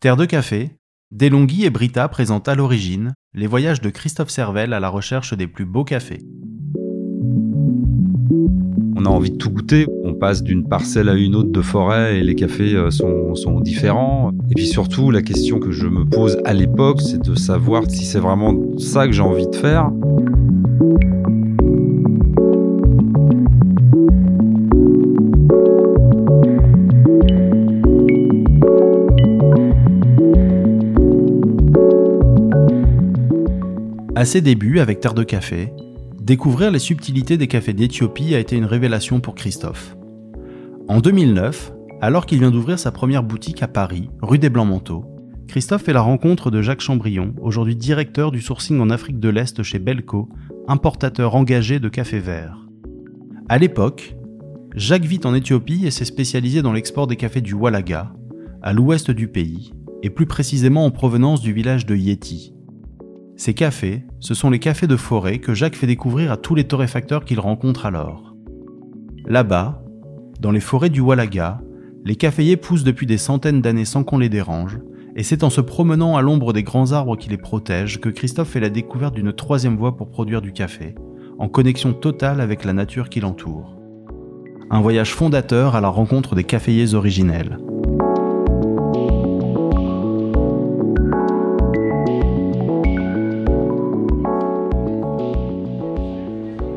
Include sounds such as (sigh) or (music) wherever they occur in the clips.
Terre de café, Delonghi et Brita présentent à l'origine les voyages de Christophe Servel à la recherche des plus beaux cafés. On a envie de tout goûter. On passe d'une parcelle à une autre de forêt et les cafés euh, sont, sont différents. Et puis surtout, la question que je me pose à l'époque, c'est de savoir si c'est vraiment ça que j'ai envie de faire. À ses débuts avec Terre de Café, découvrir les subtilités des cafés d'Éthiopie a été une révélation pour Christophe. En 2009, alors qu'il vient d'ouvrir sa première boutique à Paris, rue des Blancs-Manteaux, Christophe fait la rencontre de Jacques Chambrion, aujourd'hui directeur du sourcing en Afrique de l'Est chez Belco, importateur engagé de café vert. À l'époque, Jacques vit en Éthiopie et s'est spécialisé dans l'export des cafés du Walaga, à l'ouest du pays, et plus précisément en provenance du village de Yeti, ces cafés, ce sont les cafés de forêt que Jacques fait découvrir à tous les torréfacteurs qu'il rencontre alors. Là-bas, dans les forêts du Walaga, les caféiers poussent depuis des centaines d'années sans qu'on les dérange, et c'est en se promenant à l'ombre des grands arbres qui les protègent que Christophe fait la découverte d'une troisième voie pour produire du café, en connexion totale avec la nature qui l'entoure. Un voyage fondateur à la rencontre des caféiers originels.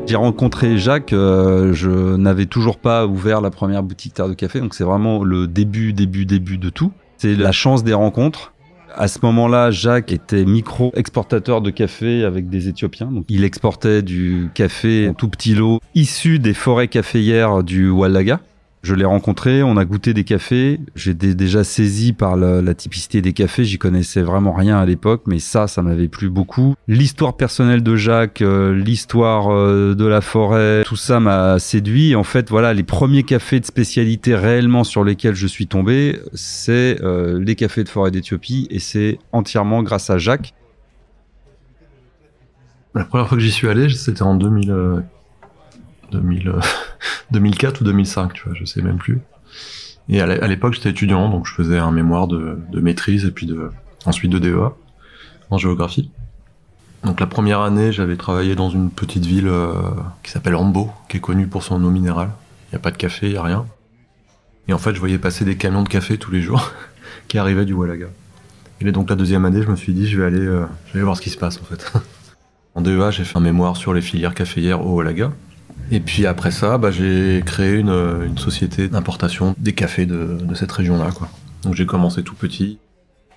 J'ai rencontré Jacques, euh, je n'avais toujours pas ouvert la première boutique Terre de Café, donc c'est vraiment le début, début, début de tout. C'est la chance des rencontres. À ce moment-là, Jacques était micro-exportateur de café avec des Éthiopiens. Donc, il exportait du café en tout petit lot issu des forêts caféières du Wallaga. Je l'ai rencontré, on a goûté des cafés. J'étais déjà saisi par la, typicité des cafés. J'y connaissais vraiment rien à l'époque, mais ça, ça m'avait plu beaucoup. L'histoire personnelle de Jacques, euh, l'histoire euh, de la forêt, tout ça m'a séduit. En fait, voilà, les premiers cafés de spécialité réellement sur lesquels je suis tombé, c'est euh, les cafés de forêt d'Éthiopie, et c'est entièrement grâce à Jacques. La première fois que j'y suis allé, c'était en 2000. 2004 (laughs) ou 2005, tu vois, je sais même plus. Et à l'époque, j'étais étudiant, donc je faisais un mémoire de, maîtrise et puis ensuite de DEA en géographie. Donc la première année, j'avais travaillé dans une petite ville euh, qui s'appelle Ambo, qui est connue pour son eau minérale. Il n'y a pas de café, il n'y a rien. Et en fait, je voyais passer des camions de café tous les jours (laughs) qui arrivaient du Walaga. Et donc la deuxième année, je me suis dit, je vais aller, euh, voir ce qui se passe en fait. (laughs) en DEA, j'ai fait un mémoire sur les filières caféières au Walaga. Et puis après ça, bah, j'ai créé une, une société d'importation des cafés de, cette région-là. Donc j'ai commencé tout petit.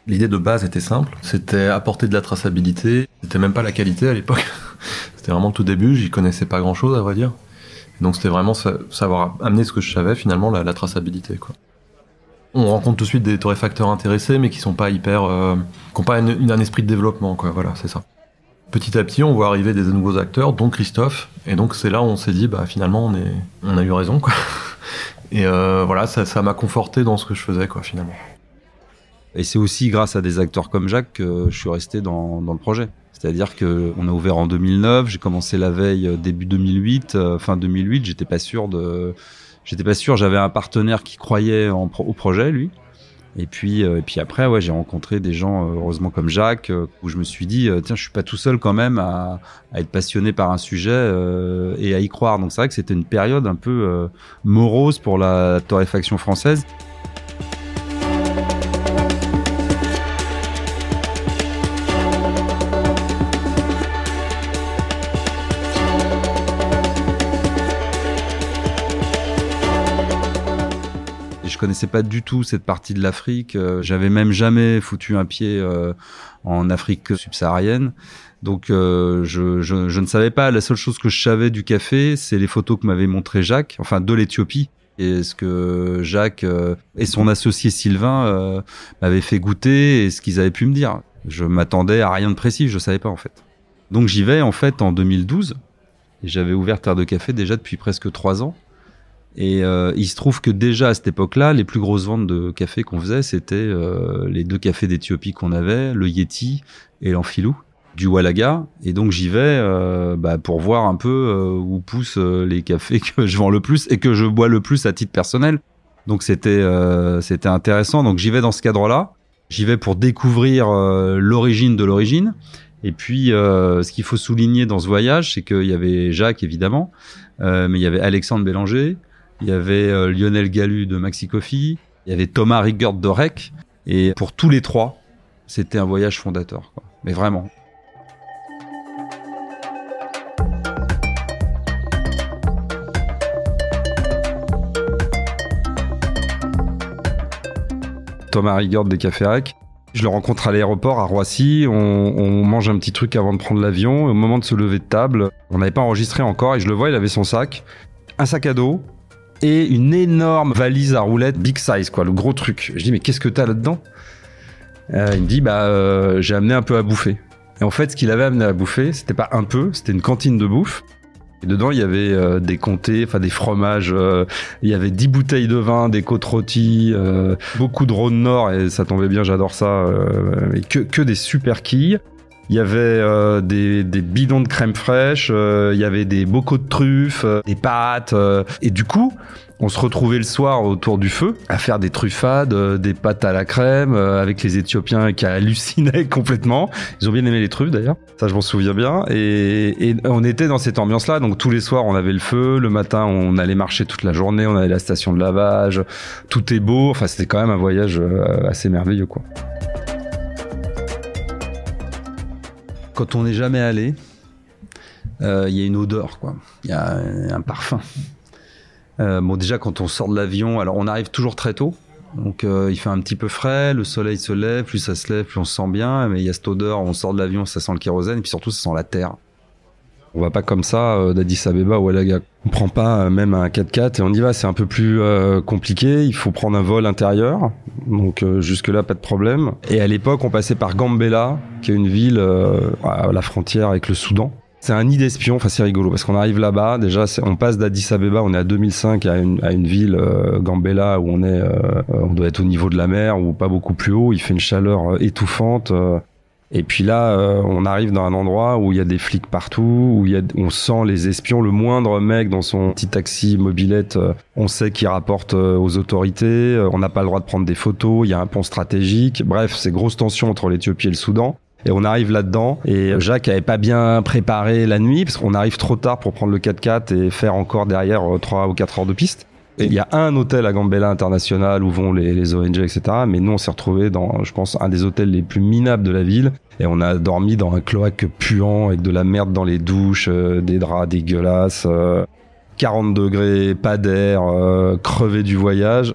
L'idée de base était simple, c'était apporter de la traçabilité. C'était même pas la qualité à l'époque. (laughs) c'était vraiment le tout début, j'y connaissais pas grand-chose à vrai dire. donc c'était vraiment savoir amener ce que je savais finalement, la, traçabilité. On rencontre tout de suite des torréfacteurs intéressés, mais qui sont pas hyper, euh, qui ont pas un esprit de développement. Quoi. Voilà, c'est ça petit à petit, on voit arriver des nouveaux acteurs, dont Christophe. Et donc, c'est là où on s'est dit, bah, finalement, on, a eu raison, quoi. (laughs) Et euh, voilà, ça m'a conforté dans ce que je faisais, quoi, finalement. Et c'est aussi grâce à des acteurs comme Jacques que je suis resté dans, le projet. C'est-à-dire que on a ouvert en 2009, j'ai commencé la veille euh, début 2008, euh, fin 2008, j'étais pas sûr de, j'étais pas sûr, j'avais un partenaire qui croyait au projet, lui. Et puis, euh, et puis après, ouais, j'ai rencontré des gens, euh, heureusement comme Jacques, euh, où je me suis dit, tiens, je suis pas tout seul quand même à, à être passionné par un sujet et à y croire. Donc c'est vrai que c'était une période un peu morose pour la torréfaction française. Connaissais pas du tout cette partie de l'Afrique. Euh, j'avais même jamais foutu un pied euh, en Afrique subsaharienne. Donc euh, je, ne savais pas. La seule chose que je savais du café, c'est les photos que m'avait montré Jacques, enfin de l'Éthiopie. Et ce que Jacques et son associé Sylvain m'avaient fait goûter et ce qu'ils avaient pu me dire. Je m'attendais à rien de précis, je savais pas en fait. Donc j'y vais en fait en 2012 et j'avais ouvert Terre de Café déjà depuis presque trois ans. Et euh, il se trouve que déjà à cette époque-là, les plus grosses ventes de café qu'on faisait, c'était euh, les deux cafés d'Éthiopie qu'on avait, le Yeti et l'Anfilou du Walaga. Et donc j'y vais euh, bah, pour voir un peu euh, où poussent euh, les cafés (laughs) que je vends le plus et que je bois le plus à titre personnel. Donc c'était c'était intéressant. Donc j'y vais dans ce cadre-là. J'y vais pour découvrir euh, l'origine de l'origine. Et puis, euh, ce qu'il faut souligner dans ce voyage, c'est qu'il y avait Jacques, évidemment, euh, mais il y avait Alexandre Bélanger, il y avait euh, Lionel Gallu de Maxi Coffee, il y avait Thomas Riggert de Rec. Et pour tous les trois, c'était un voyage fondateur. Mais vraiment. Thomas Riggert des Cafés Rec. Je le rencontre à l'aéroport à Roissy, on, on, mange un petit truc avant de prendre l'avion, au moment de se lever de table, on n'avait pas enregistré encore et je le vois, il avait son sac, un sac à dos et une énorme valise à roulettes big size quoi, le gros truc. Je dis mais qu'est-ce que t'as là-dedans? Euh, Il me dit bah euh, j'ai amené un peu à bouffer. Et en fait ce qu'il avait amené à bouffer, c'était pas un peu, c'était une cantine de bouffe. Et dedans, il y avait euh, des comtés, enfin des fromages, il y avait 10 bouteilles de vin, des côtes rôties, beaucoup de Rhône Nord, et ça tombait bien, j'adore ça, et que, que des super quilles. Il y avait des, des, bidons de crème fraîche, il y avait des bocaux de truffes, des pâtes, et du coup, on se retrouvait le soir autour du feu à faire des truffades, euh, des pâtes à la crème euh, avec les Éthiopiens qui hallucinaient (laughs) complètement. Ils ont bien aimé les truffes d'ailleurs, ça je m'en souviens bien. Et, on était dans cette ambiance-là, donc tous les soirs on avait le feu, le matin on allait marcher toute la journée, on avait la station de lavage, tout est beau. Enfin c'était quand même un voyage euh, assez merveilleux quoi. Quand on n'est jamais allé, il euh, y a une odeur quoi, il y a un parfum. Euh, bon, déjà, quand on sort de l'avion, alors on arrive toujours très tôt. Donc euh, il fait un petit peu frais, le soleil se lève, plus ça se lève, plus on se sent bien. Mais il y a cette odeur, on sort de l'avion, ça sent le kérosène, et puis surtout ça sent la terre. On va pas comme ça euh, d'Addis Abeba ou Alaga. On prend pas euh, même un 4x4 et on y va. C'est un peu plus euh, compliqué. Il faut prendre un vol intérieur. Donc jusque là pas de problème. Et à l'époque on passait par Gambela, qui est une ville à la frontière avec le Soudan. C'est un nid d'espions, enfin c'est rigolo parce qu'on arrive là-bas, déjà on passe d'Addis Abeba, on est à 2005 à une, à une ville, euh, Gambela, où on est, on doit être au niveau de la mer ou pas beaucoup plus haut, il fait une chaleur étouffante. Et puis là, euh, on arrive dans un endroit où il y a des flics partout, où il y a, on sent les espions, le moindre mec dans son petit taxi mobilette, on sait qu'il rapporte aux autorités, on n'a pas le droit de prendre des photos, il y a un pont stratégique, bref, c'est grosse tension entre l'Éthiopie et le Soudan. Et on arrive là-dedans. Et Jacques avait pas bien préparé la nuit parce qu'on arrive trop tard pour prendre le 4x4 et faire encore derrière 3 ou 4 heures de piste. Il y a un hôtel à Gambella International où vont les, ONG, etc. Mais nous, on s'est retrouvé dans, je pense, un des hôtels les plus minables de la ville. Et on a dormi dans un cloaque puant avec de la merde dans les douches, euh, des draps dégueulasses, euh, 40 degrés, pas d'air, euh, crevé du voyage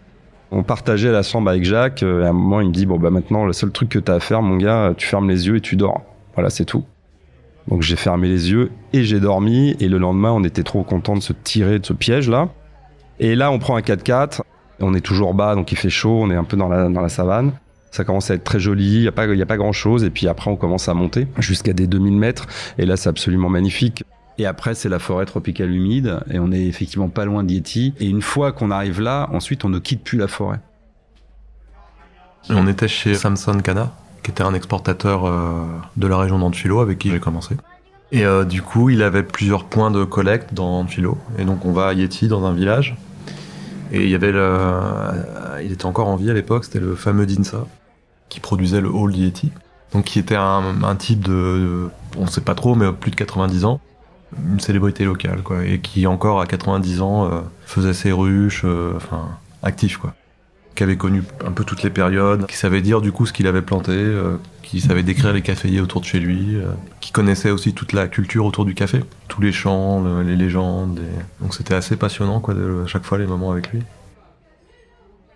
on partageait la chambre avec Jacques. Et à un moment, il me dit bon bah maintenant, le seul truc que t'as à faire, mon gars, tu fermes les yeux et tu dors. Voilà, c'est tout. Donc j'ai fermé les yeux et j'ai dormi. Et le lendemain, on était trop content de se tirer de ce piège là. Et là, on prend un 4x4. On est toujours bas, donc il fait chaud. On est un peu dans la savane. Ça commence à être très joli. Il y a pas grand chose. Et puis après, on commence à monter jusqu'à des 2000 mètres. Et là, c'est absolument magnifique. Et après, c'est la forêt tropicale humide, et on est effectivement pas loin d'Yeti. Et une fois qu'on arrive là, ensuite, on ne quitte plus la forêt. On était chez Samson Kana, qui était un exportateur euh, de la région d'Anfilo, avec qui j'ai commencé. Et euh, du coup, il avait plusieurs points de collecte dans Anfilo. Et donc, on va à Yeti, dans un village. Et il y avait le... Euh, il était encore en vie à l'époque, c'était le fameux Dinsa, qui produisait le Old Yeti. Donc, qui était un, type de... On sait pas trop, mais plus de 90 ans une célébrité locale, quoi, et qui encore à 90 ans euh, faisait ses ruches, euh, enfin actif, quoi, qui avait connu un peu toutes les périodes, qui savait dire du coup ce qu'il avait planté, euh, qui savait décrire les caféiers autour de chez lui, euh, qui connaissait aussi toute la culture autour du café, tous les chants, le, les légendes, donc c'était assez passionnant, quoi, à chaque fois les moments avec lui.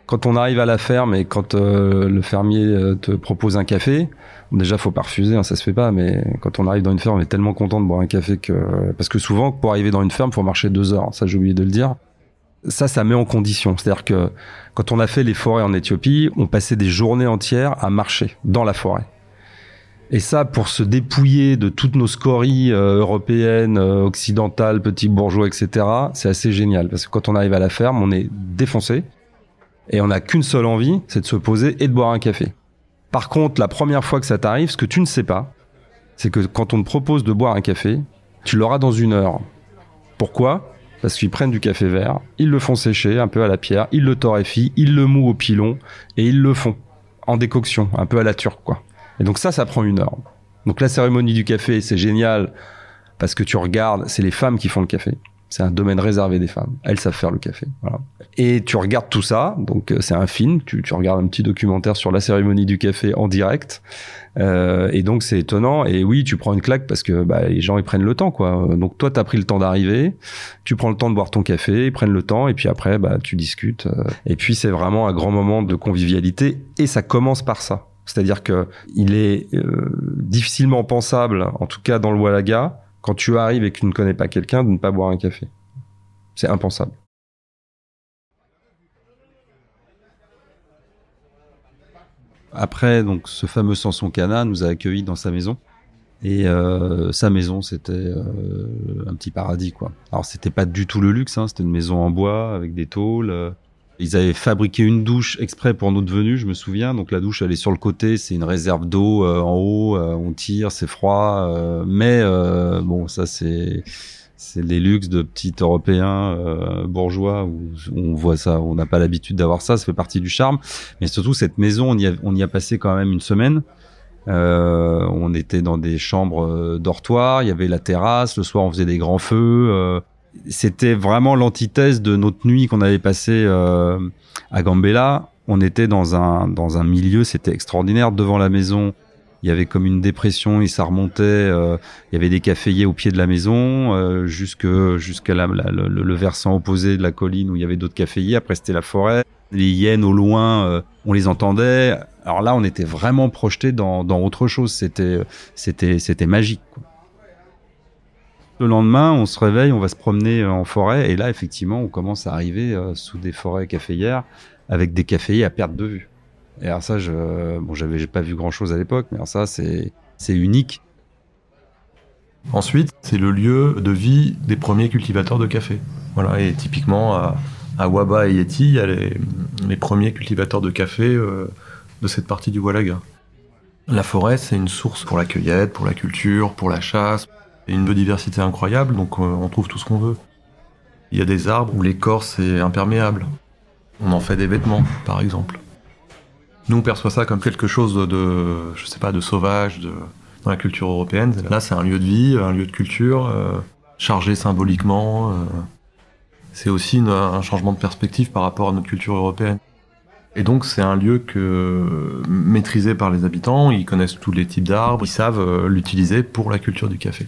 Quand on arrive à la ferme et quand euh, le fermier euh, te propose un café, déjà faut pas refuser, hein, ça se fait pas. Mais quand on arrive dans une ferme, on est tellement content de boire un café que parce que souvent pour arriver dans une ferme, faut marcher deux heures. Ça j'ai oublié de le dire. Ça, ça met en condition. C'est-à-dire que quand on a fait les forêts en Éthiopie, on passait des journées entières à marcher dans la forêt. Et ça, pour se dépouiller de toutes nos scories euh, européennes, euh, occidentales, petits bourgeois, etc., c'est assez génial. Parce que quand on arrive à la ferme, on est défoncé. Et on n'a qu'une seule envie, c'est de se poser et de boire un café. Par contre, la première fois que ça t'arrive, ce que tu ne sais pas, c'est que quand on te propose de boire un café, tu l'auras dans une heure. Pourquoi? Parce qu'ils prennent du café vert, ils le font sécher un peu à la pierre, ils le torréfient, ils le mouent au pilon et ils le font en décoction, un peu à la turque, quoi. Et donc ça, ça prend une heure. Donc la cérémonie du café, c'est génial parce que tu regardes, c'est les femmes qui font le café. C'est un domaine réservé des femmes. Elles savent faire le café. Et tu regardes tout ça, donc euh, c'est un film. Tu, tu, regardes un petit documentaire sur la cérémonie du café en direct. Euh, et donc c'est étonnant. Et oui, tu prends une claque parce que bah, les gens ils prennent le temps, quoi. Donc toi, t'as pris le temps d'arriver. Tu prends le temps de boire ton café, ils prennent le temps, et puis après, bah, tu discutes. Euh. Et puis c'est vraiment un grand moment de convivialité. Et ça commence par ça. C'est-à-dire que il est euh, difficilement pensable, en tout cas dans le Walaga, quand tu arrives et que tu ne connais pas quelqu'un, de ne pas boire un café. C'est impensable. Après, donc, ce fameux Samson Cana nous a accueillis dans sa maison. Et euh, sa maison, c'était euh, un petit paradis, quoi. Alors, c'était pas du tout le luxe, hein, c'était une maison en bois avec des tôles. Ils avaient fabriqué une douche exprès pour notre venue, je me souviens. Donc la douche, elle est sur le côté, c'est une réserve d'eau euh, en haut. Euh, on tire, c'est froid, euh, mais bon, ça c'est c'est les luxes de petits Européens bourgeois où on voit ça. On n'a pas l'habitude d'avoir ça, ça fait partie du charme. Mais surtout cette maison, on y a, on y a passé quand même une semaine. on était dans des chambres dortoirs, il y avait la terrasse. Le soir, on faisait des grands feux c'était vraiment l'antithèse de notre nuit qu'on avait passée euh, à Gambella. On était dans un dans un milieu, c'était extraordinaire devant la maison. Il y avait comme une dépression et ça remontait. Euh, il y avait des caféiers au pied de la maison, euh, jusqu'à la, le, versant opposé de la colline où il y avait d'autres caféiers. Après c'était la forêt. Les hyènes au loin, on les entendait. Alors là, on était vraiment projeté dans, dans autre chose. C'était c'était c'était magique. Le lendemain, on se réveille, on va se promener euh, en forêt, et là, effectivement, on commence à arriver euh, sous des forêts caféières avec des caféiers à perte de vue. Et alors ça, je, bon, j'avais pas vu grand chose à l'époque, mais alors ça, c'est, unique. Ensuite, c'est le lieu de vie des premiers cultivateurs de café. Voilà, et typiquement à, Waba et Yeti, il y a les, les premiers cultivateurs de café euh, de cette partie du Walaga. La forêt, c'est une source pour la cueillette, pour la culture, pour la chasse, une biodiversité incroyable, donc euh, on trouve tout ce qu'on veut. Il y a des arbres où l'écorce est imperméable. On en fait des vêtements, par exemple. Nous, on perçoit ça comme quelque chose de, je sais pas, de sauvage, de, dans la culture européenne. Là, c'est un lieu de vie, un lieu de culture, euh, chargé symboliquement. Euh. c'est aussi une, un changement de perspective par rapport à notre culture européenne. Et donc, c'est un lieu que, maîtrisé par les habitants, ils connaissent tous les types d'arbres, ils savent l'utiliser pour la culture du café.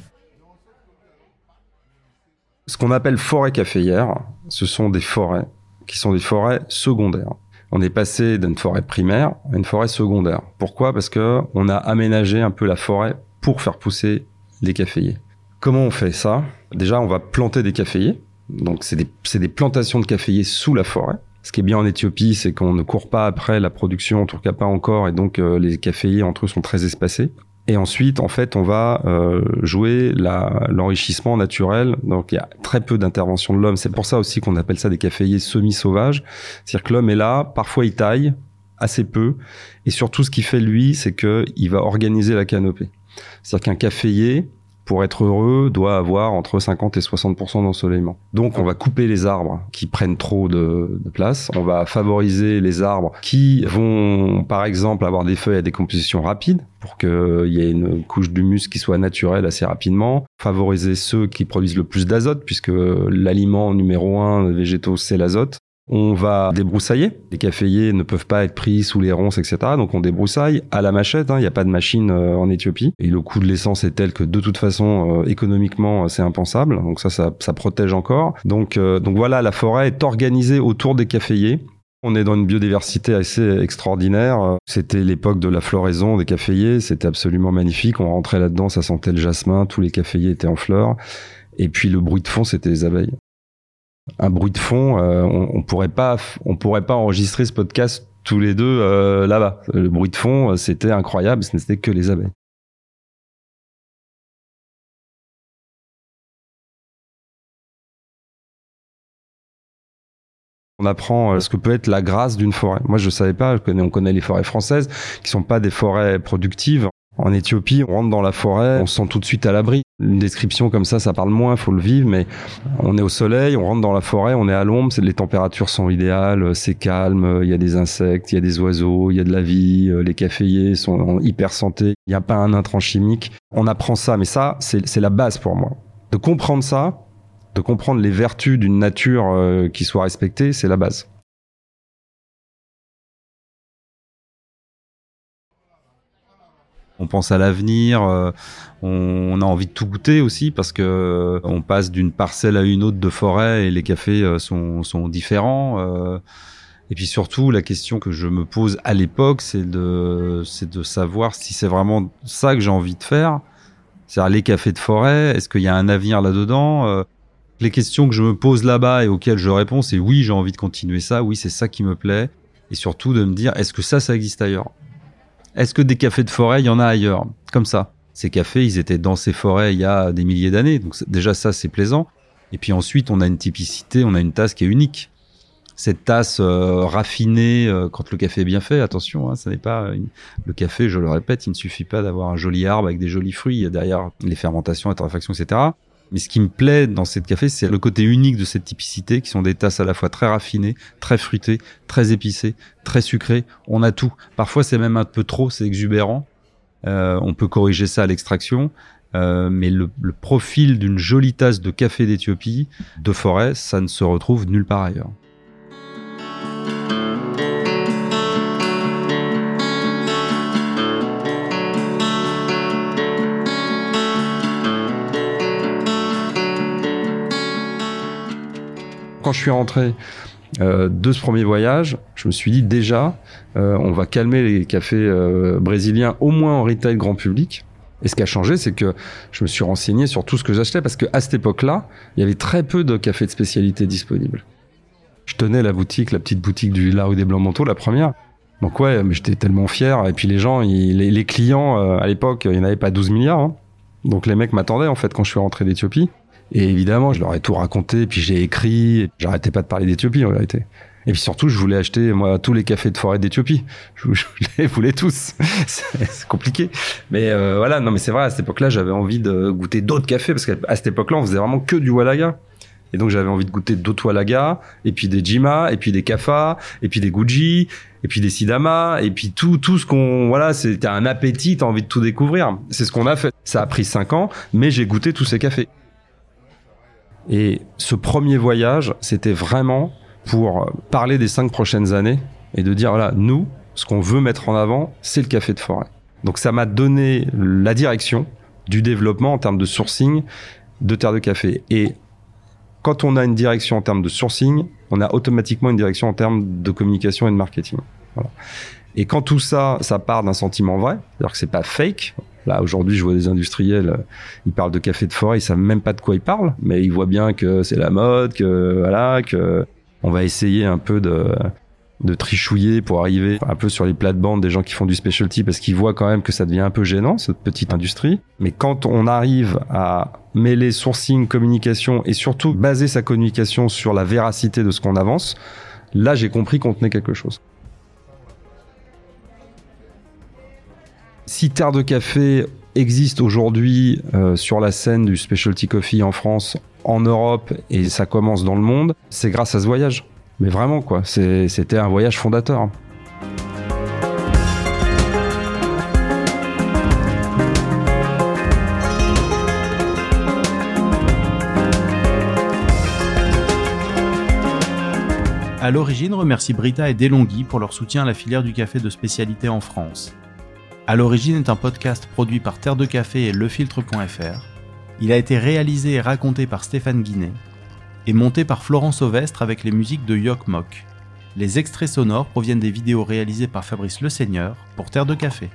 Ce qu'on appelle forêt caféière, ce sont des forêts qui sont des forêts secondaires. On est passé d'une forêt primaire à une forêt secondaire. Pourquoi? Parce que on a aménagé un peu la forêt pour faire pousser les caféiers. Comment on fait ça? Déjà, on va planter des caféiers. Donc, c'est des, plantations de caféiers sous la forêt. Ce qui est bien en Éthiopie, c'est qu'on ne court pas après la production, en tout cas pas encore, et donc euh, les caféiers entre eux sont très espacés. Et ensuite, en fait, on va euh, jouer l'enrichissement naturel. Donc, il y a très peu d'intervention de l'homme. C'est pour ça aussi qu'on appelle ça des caféiers semi-sauvages. C'est-à-dire que l'homme est là, parfois il taille assez peu, et surtout ce qu'il fait lui, c'est que il va organiser la canopée. C'est-à-dire qu'un caféier, pour être heureux, doit avoir entre 50 et 60% d'ensoleillement. Donc on va couper les arbres qui prennent trop de, de, place, on va favoriser les arbres qui vont par exemple avoir des feuilles à décomposition rapide pour qu'il y ait une couche d'humus qui soit naturelle assez rapidement, favoriser ceux qui produisent le plus d'azote puisque l'aliment numéro un des végétaux c'est l'azote on va débroussailler. Les caféiers ne peuvent pas être pris sous les ronces, etc. Donc on débroussaille à la machette. Hein. Il n'y a pas de machine euh, en Éthiopie. Et le coût de l'essence est tel que de toute façon, euh, économiquement, euh, c'est impensable. Donc ça, ça, protège encore. Donc, donc voilà, la forêt est organisée autour des caféiers. On est dans une biodiversité assez extraordinaire. C'était l'époque de la floraison des caféiers. C'était absolument magnifique. On rentrait là-dedans, ça sentait le jasmin. Tous les caféiers étaient en fleurs. Et puis le bruit de fond, c'était les abeilles un bruit de fond. Euh, on, on, pourrait pas, on pourrait pas enregistrer ce podcast tous les deux euh, là-bas. Le bruit de fond, euh, c'était incroyable. Ce n'était que les abeilles. On apprend ce que peut être la grâce d'une forêt. Moi, je savais pas. On connaît les forêts françaises, qui sont pas des forêts productives. En Éthiopie, on rentre dans la forêt, on se sent tout de suite à l'abri. Une description comme ça, ça parle moins, faut le vivre, mais on est au soleil, on rentre dans la forêt, on est à l'ombre, les températures sont idéales, c'est calme, il y a des insectes, il y a des oiseaux, il y a de la vie, les caféiers sont hyper santé, il n'y a pas un intrant chimique. On apprend ça, mais ça, c'est la base pour moi. De comprendre ça, de comprendre les vertus d'une nature euh, qui soit respectée, c'est la base. On pense à l'avenir, euh, on a envie de tout goûter aussi parce que euh, on passe d'une parcelle à une autre de forêt et les cafés sont, sont différents. Et puis surtout, la question que je me pose à l'époque, c'est de, c'est de savoir si c'est vraiment ça que j'ai envie de faire. C'est-à-dire les cafés de forêt, est-ce qu'il y a un avenir là-dedans les questions que je me pose là-bas et auxquelles je réponds, c'est oui, j'ai envie de continuer ça, oui, c'est ça qui me plaît. Et surtout de me dire, est-ce que ça, ça existe ailleurs? Est-ce que des cafés de forêt, il y en a ailleurs Comme ça. Ces cafés, ils étaient dans ces forêts il y a des milliers d'années. Donc déjà, ça, c'est plaisant. Et puis ensuite, on a une typicité, on a une tasse qui est unique. Cette tasse euh, raffinée, euh, quand le café est bien fait, attention, hein, ça n'est pas le café. Je le répète, il ne suffit pas d'avoir un joli arbre avec des jolis fruits. Derrière les fermentations, la torréfaction, etc. Mais ce qui me plaît dans cette café, c'est le côté unique de cette typicité, qui sont des tasses à la fois très raffinées, très fruitées, très épicées, très sucrées. On a tout. Parfois, c'est même un peu trop, c'est exubérant. Euh, on peut corriger ça à l'extraction. Euh, mais le, le profil d'une jolie tasse de café d'Éthiopie, de forêt, ça ne se retrouve nulle part ailleurs. Quand je suis rentré euh, de ce premier voyage, je me suis dit déjà, euh, on va calmer les cafés euh, brésiliens, au moins en retail grand public. Et ce qui a changé, c'est que je me suis renseigné sur tout ce que j'achetais, parce qu'à cette époque-là, il y avait très peu de cafés de spécialité disponibles. Je tenais la boutique, la petite boutique du La rue des Blancs Manteaux, la première. Donc ouais, mais j'étais tellement fier. Et puis les gens, les, clients, à l'époque, il n'y en avait pas 12 milliards. Hein. Donc les mecs m'attendaient en fait quand je suis rentré d'Éthiopie. Et évidemment, je leur ai tout raconté, puis j'ai écrit, j'arrêtais pas de parler d'Éthiopie en vérité. Et puis surtout, je voulais acheter moi tous les cafés de forêt d'Éthiopie. Je, (laughs) les voulais tous. (laughs) c'est compliqué, mais euh, voilà. Non, mais c'est vrai. À cette époque-là, j'avais envie de goûter d'autres cafés parce qu'à cette époque-là, on faisait vraiment que du Walaga. Et donc j'avais envie de goûter d'autres Walaga, et puis des Jima, et puis des Kafa, et puis des Guji, et puis des Sidama, et puis tout tout ce qu'on voilà, c'était un appétit, t'as envie de tout découvrir. C'est ce qu'on a fait. Ça a pris cinq ans, mais j'ai goûté tous ces cafés. Et ce premier voyage, c'était vraiment pour parler des cinq prochaines années et de dire, voilà, nous, ce qu'on veut mettre en avant, c'est le café de forêt. Donc ça m'a donné la direction du développement en termes de sourcing de terre de café. Et quand on a une direction en termes de sourcing, on a automatiquement une direction en termes de communication et de marketing. Et quand tout ça, ça part d'un sentiment vrai, c'est-à-dire que c'est pas fake, Là, aujourd'hui, je vois des industriels, euh, ils parlent de café de forêt, ils savent même pas de quoi ils parlent, mais ils voient bien que c'est la mode, que voilà, que on va essayer un peu de de trichouiller pour arriver un peu sur les plates-bandes des gens qui font du specialty parce qu'ils voient quand même que ça devient un peu gênant cette petite industrie. Mais quand on arrive à mêler sourcing, communication et surtout baser sa communication sur la véracité de ce qu'on avance, là j'ai compris qu'on tenait quelque chose. Si Terre de Café existe aujourd'hui euh, sur la scène du specialty coffee en France, en Europe et ça commence dans le monde, c'est grâce à ce voyage. Mais vraiment quoi, c'était un voyage fondateur. À l'origine, remercie Brita et Delonghi pour leur soutien à la filière du café de spécialité en France. À l'origine est un podcast produit par Terre de Café et lefiltre.fr. Il a été réalisé et raconté par Stéphane Guinet et monté par Florence Ovestre avec les musiques de Yok Mok. Les extraits sonores proviennent des vidéos réalisées par Fabrice Le Seigneur pour Terre de Café.